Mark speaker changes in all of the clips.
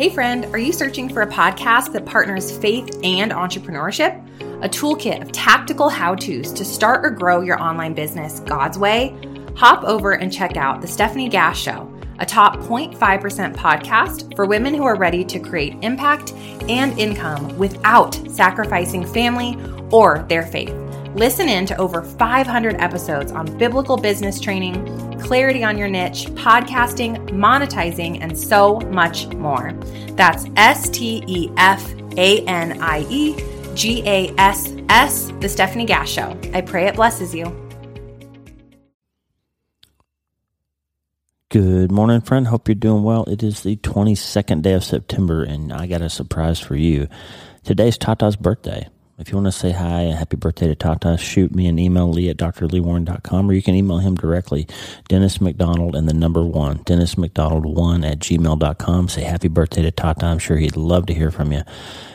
Speaker 1: Hey, friend, are you searching for a podcast that partners faith and entrepreneurship? A toolkit of tactical how to's to start or grow your online business God's way? Hop over and check out The Stephanie Gass Show, a top 0.5% podcast for women who are ready to create impact and income without sacrificing family or their faith. Listen in to over 500 episodes on biblical business training, clarity on your niche, podcasting, monetizing, and so much more. That's S T E F A N I E G A S S, The Stephanie Gass Show. I pray it blesses you.
Speaker 2: Good morning, friend. Hope you're doing well. It is the 22nd day of September, and I got a surprise for you. Today's Tata's birthday. If you want to say hi and happy birthday to Tata, shoot me an email, lee at drleewarren.com, or you can email him directly, Dennis McDonald and the number one, Dennis McDonald1 at gmail.com. Say happy birthday to Tata. I'm sure he'd love to hear from you.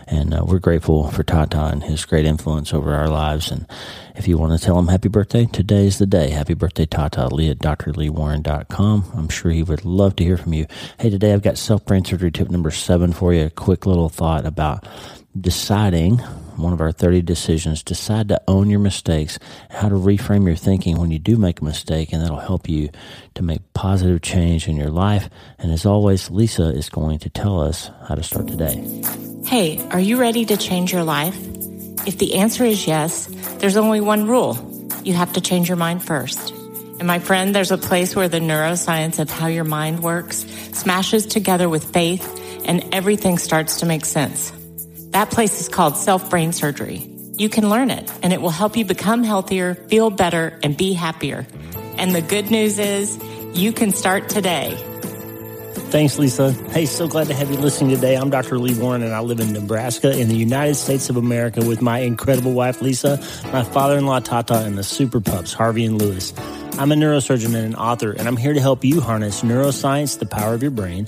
Speaker 2: And uh, we're grateful for Tata and his great influence over our lives. And if you want to tell him happy birthday, today's the day. Happy birthday, Tata, lee at drleewarren.com. I'm sure he would love to hear from you. Hey, today I've got self brain surgery tip number seven for you. A quick little thought about deciding one of our 30 decisions, decide to own your mistakes, how to reframe your thinking when you do make a mistake, and that'll help you to make positive change in your life. And as always, Lisa is going to tell us how to start today.
Speaker 3: Hey, are you ready to change your life? If the answer is yes, there's only one rule. You have to change your mind first. And my friend, there's a place where the neuroscience of how your mind works smashes together with faith and everything starts to make sense. That place is called self brain surgery. You can learn it and it will help you become healthier, feel better, and be happier. And the good news is you can start today.
Speaker 4: Thanks, Lisa. Hey, so glad to have you listening today. I'm Dr. Lee Warren, and I live in Nebraska in the United States of America with my incredible wife, Lisa, my father in law, Tata, and the super pups, Harvey and Lewis. I'm a neurosurgeon and an author, and I'm here to help you harness neuroscience, the power of your brain,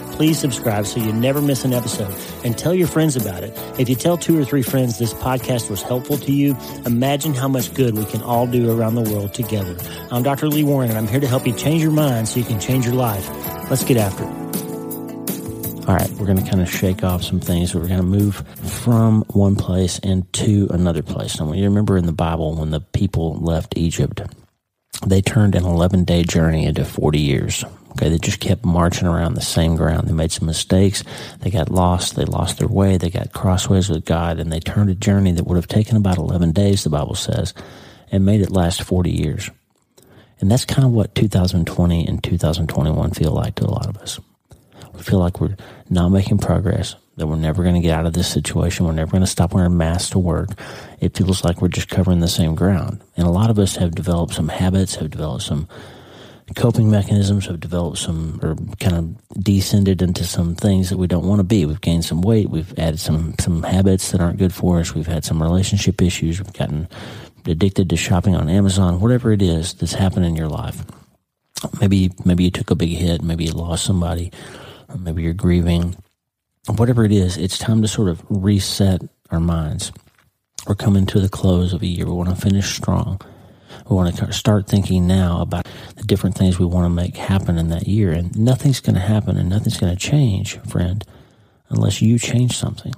Speaker 4: please subscribe so you never miss an episode and tell your friends about it. If you tell two or three friends this podcast was helpful to you, imagine how much good we can all do around the world together. I'm Dr. Lee Warren and I'm here to help you change your mind so you can change your life. Let's get after it.
Speaker 2: All right, we're going to kind of shake off some things. We're going to move from one place into another place. Now, you remember in the Bible when the people left Egypt, they turned an 11 day journey into 40 years. Okay, they just kept marching around the same ground. They made some mistakes. They got lost. They lost their way. They got crossways with God, and they turned a journey that would have taken about 11 days, the Bible says, and made it last 40 years. And that's kind of what 2020 and 2021 feel like to a lot of us. We feel like we're not making progress, that we're never going to get out of this situation. We're never going to stop wearing masks to work. It feels like we're just covering the same ground. And a lot of us have developed some habits, have developed some coping mechanisms have developed some or kind of descended into some things that we don't want to be. We've gained some weight. We've added some, some habits that aren't good for us. We've had some relationship issues. We've gotten addicted to shopping on Amazon, whatever it is that's happened in your life. Maybe, maybe you took a big hit. Maybe you lost somebody. Maybe you're grieving. Whatever it is, it's time to sort of reset our minds. We're coming to the close of a year. We want to finish strong. We want to start thinking now about the different things we want to make happen in that year. And nothing's going to happen and nothing's going to change, friend, unless you change something.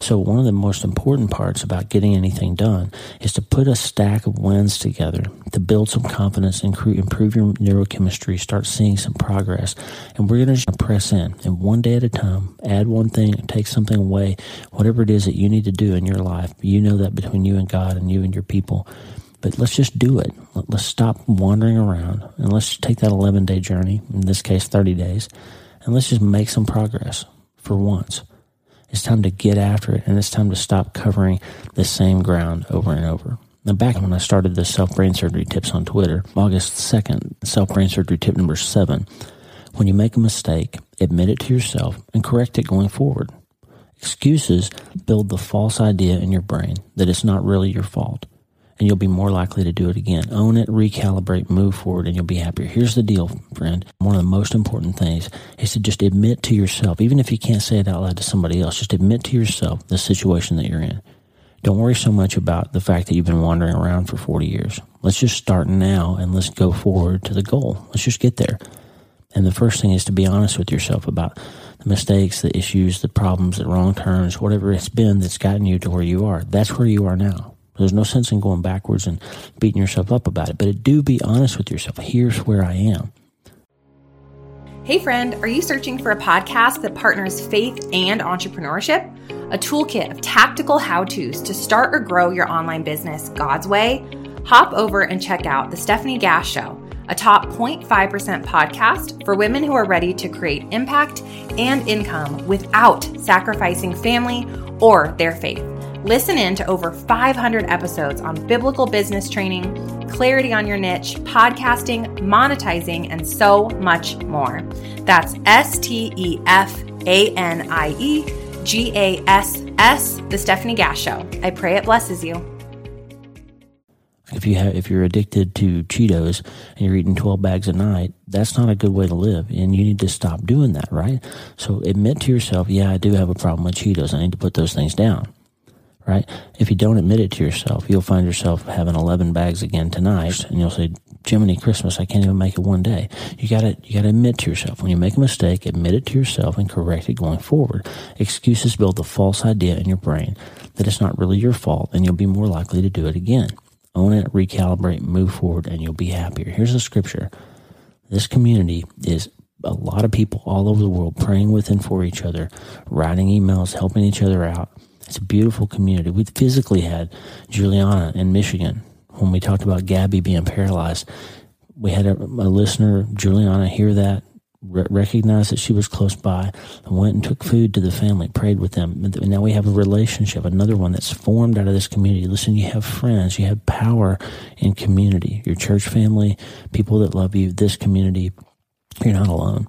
Speaker 2: So, one of the most important parts about getting anything done is to put a stack of wins together to build some confidence, improve your neurochemistry, start seeing some progress. And we're going to press in and one day at a time, add one thing, take something away, whatever it is that you need to do in your life. You know that between you and God and you and your people. But let's just do it. Let's stop wandering around and let's take that 11 day journey, in this case 30 days, and let's just make some progress for once. It's time to get after it and it's time to stop covering the same ground over and over. Now, back when I started the self brain surgery tips on Twitter, August 2nd, self brain surgery tip number seven when you make a mistake, admit it to yourself and correct it going forward. Excuses build the false idea in your brain that it's not really your fault and you'll be more likely to do it again. Own it, recalibrate, move forward, and you'll be happier. Here's the deal, friend. One of the most important things is to just admit to yourself, even if you can't say it out loud to somebody else, just admit to yourself the situation that you're in. Don't worry so much about the fact that you've been wandering around for 40 years. Let's just start now and let's go forward to the goal. Let's just get there. And the first thing is to be honest with yourself about the mistakes, the issues, the problems, the wrong turns, whatever it's been that's gotten you to where you are. That's where you are now. There's no sense in going backwards and beating yourself up about it. But do be honest with yourself. Here's where I am.
Speaker 1: Hey, friend, are you searching for a podcast that partners faith and entrepreneurship? A toolkit of tactical how to's to start or grow your online business God's way? Hop over and check out The Stephanie Gass Show, a top 0.5% podcast for women who are ready to create impact and income without sacrificing family or their faith. Listen in to over 500 episodes on biblical business training, clarity on your niche, podcasting, monetizing, and so much more. That's S T E F A N I E G A S S, The Stephanie Gass Show. I pray it blesses you.
Speaker 2: If you have, if you're addicted to Cheetos and you're eating 12 bags a night, that's not a good way to live. And you need to stop doing that, right? So admit to yourself, yeah, I do have a problem with Cheetos. I need to put those things down right? If you don't admit it to yourself, you'll find yourself having 11 bags again tonight and you'll say, Jiminy Christmas, I can't even make it one day. You gotta, you gotta admit to yourself. When you make a mistake, admit it to yourself and correct it going forward. Excuses build a false idea in your brain that it's not really your fault and you'll be more likely to do it again. Own it, recalibrate, move forward, and you'll be happier. Here's the scripture. This community is a lot of people all over the world praying with and for each other, writing emails, helping each other out it's a beautiful community. We physically had Juliana in Michigan when we talked about Gabby being paralyzed. We had a, a listener, Juliana, hear that, re- recognize that she was close by, and went and took food to the family, prayed with them. And now we have a relationship, another one that's formed out of this community. Listen, you have friends, you have power in community. Your church family, people that love you, this community, you're not alone.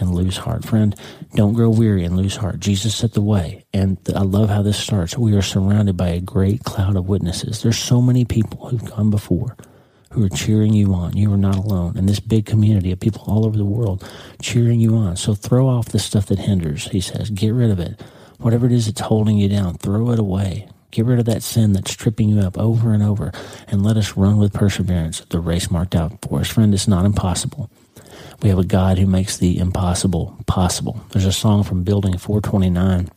Speaker 2: and lose heart. Friend, don't grow weary and lose heart. Jesus set the way. And I love how this starts. We are surrounded by a great cloud of witnesses. There's so many people who've come before who are cheering you on. You are not alone. And this big community of people all over the world cheering you on. So throw off the stuff that hinders, he says. Get rid of it. Whatever it is that's holding you down, throw it away. Get rid of that sin that's tripping you up over and over and let us run with perseverance the race marked out for us. Friend, it's not impossible. We have a God who makes the impossible possible. There's a song from Building 429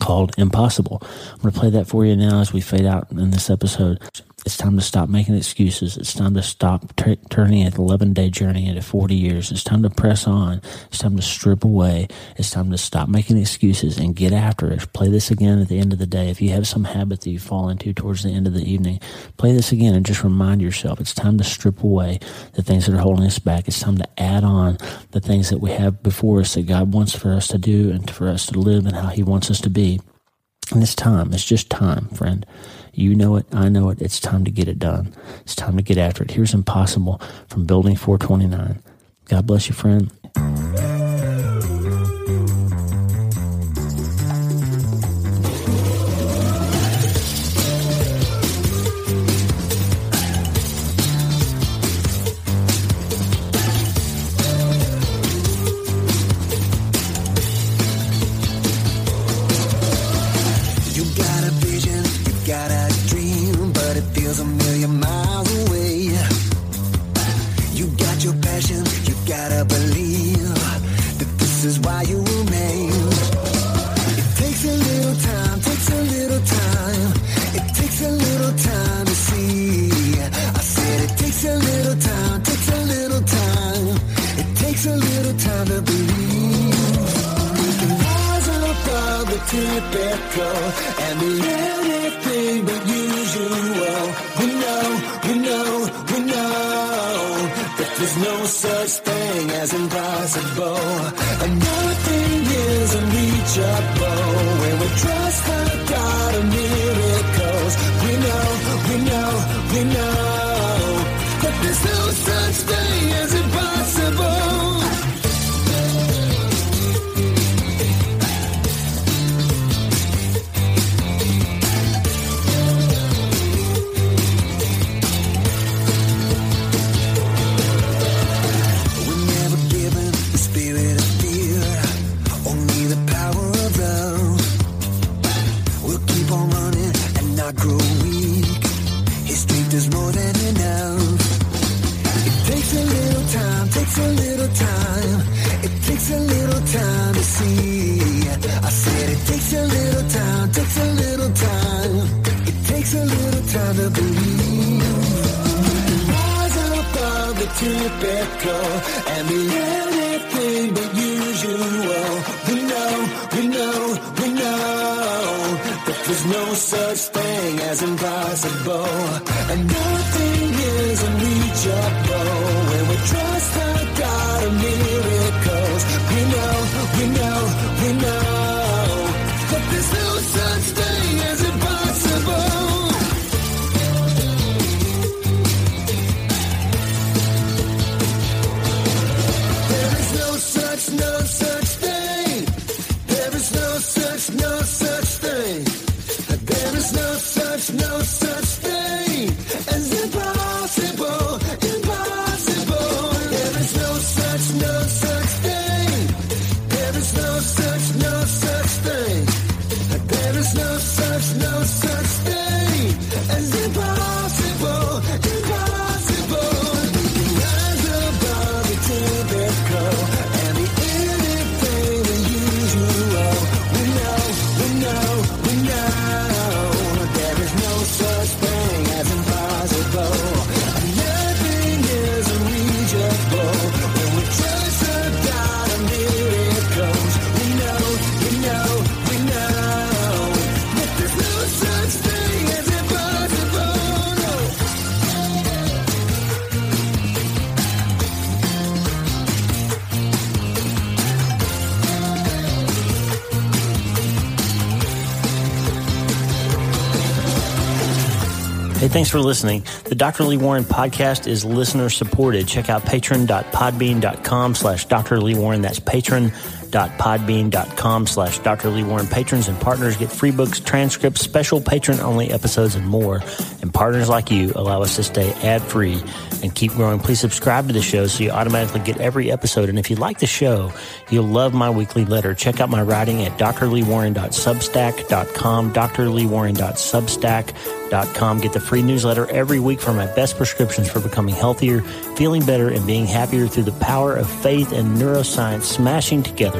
Speaker 2: called Impossible. I'm going to play that for you now as we fade out in this episode. It's time to stop making excuses. It's time to stop t- turning an 11 day journey into 40 years. It's time to press on. It's time to strip away. It's time to stop making excuses and get after it. Play this again at the end of the day. If you have some habit that you fall into towards the end of the evening, play this again and just remind yourself it's time to strip away the things that are holding us back. It's time to add on the things that we have before us that God wants for us to do and for us to live and how He wants us to be. And it's time. It's just time, friend. You know it. I know it. It's time to get it done. It's time to get after it. Here's Impossible from Building 429. God bless you, friend.
Speaker 5: miracle and be anything but usual. We know, we know, we know that there's no such thing as impossible. And nothing is unreachable when we trust her. Typical and be anything but usual. We know, we know, we know that there's no such thing as impossible, and nothing is unreachable when we trust the God of miracles. We know, we know, we know such, no such thing as impossible, impossible.
Speaker 2: Thanks for listening. The Dr. Lee Warren podcast is listener supported. Check out patron.podbean.com slash Dr. Lee Warren. That's patron.podbean.com slash Dr. Lee Warren. Patrons and partners get free books, transcripts, special patron only episodes, and more. And partners like you allow us to stay ad free and keep growing. Please subscribe to the show so you automatically get every episode. And if you like the show, you'll love my weekly letter. Check out my writing at drleewarren.substack.com, drleewarren.substack.com. Get the free newsletter every week for my best prescriptions for becoming healthier, feeling better, and being happier through the power of faith and neuroscience smashing together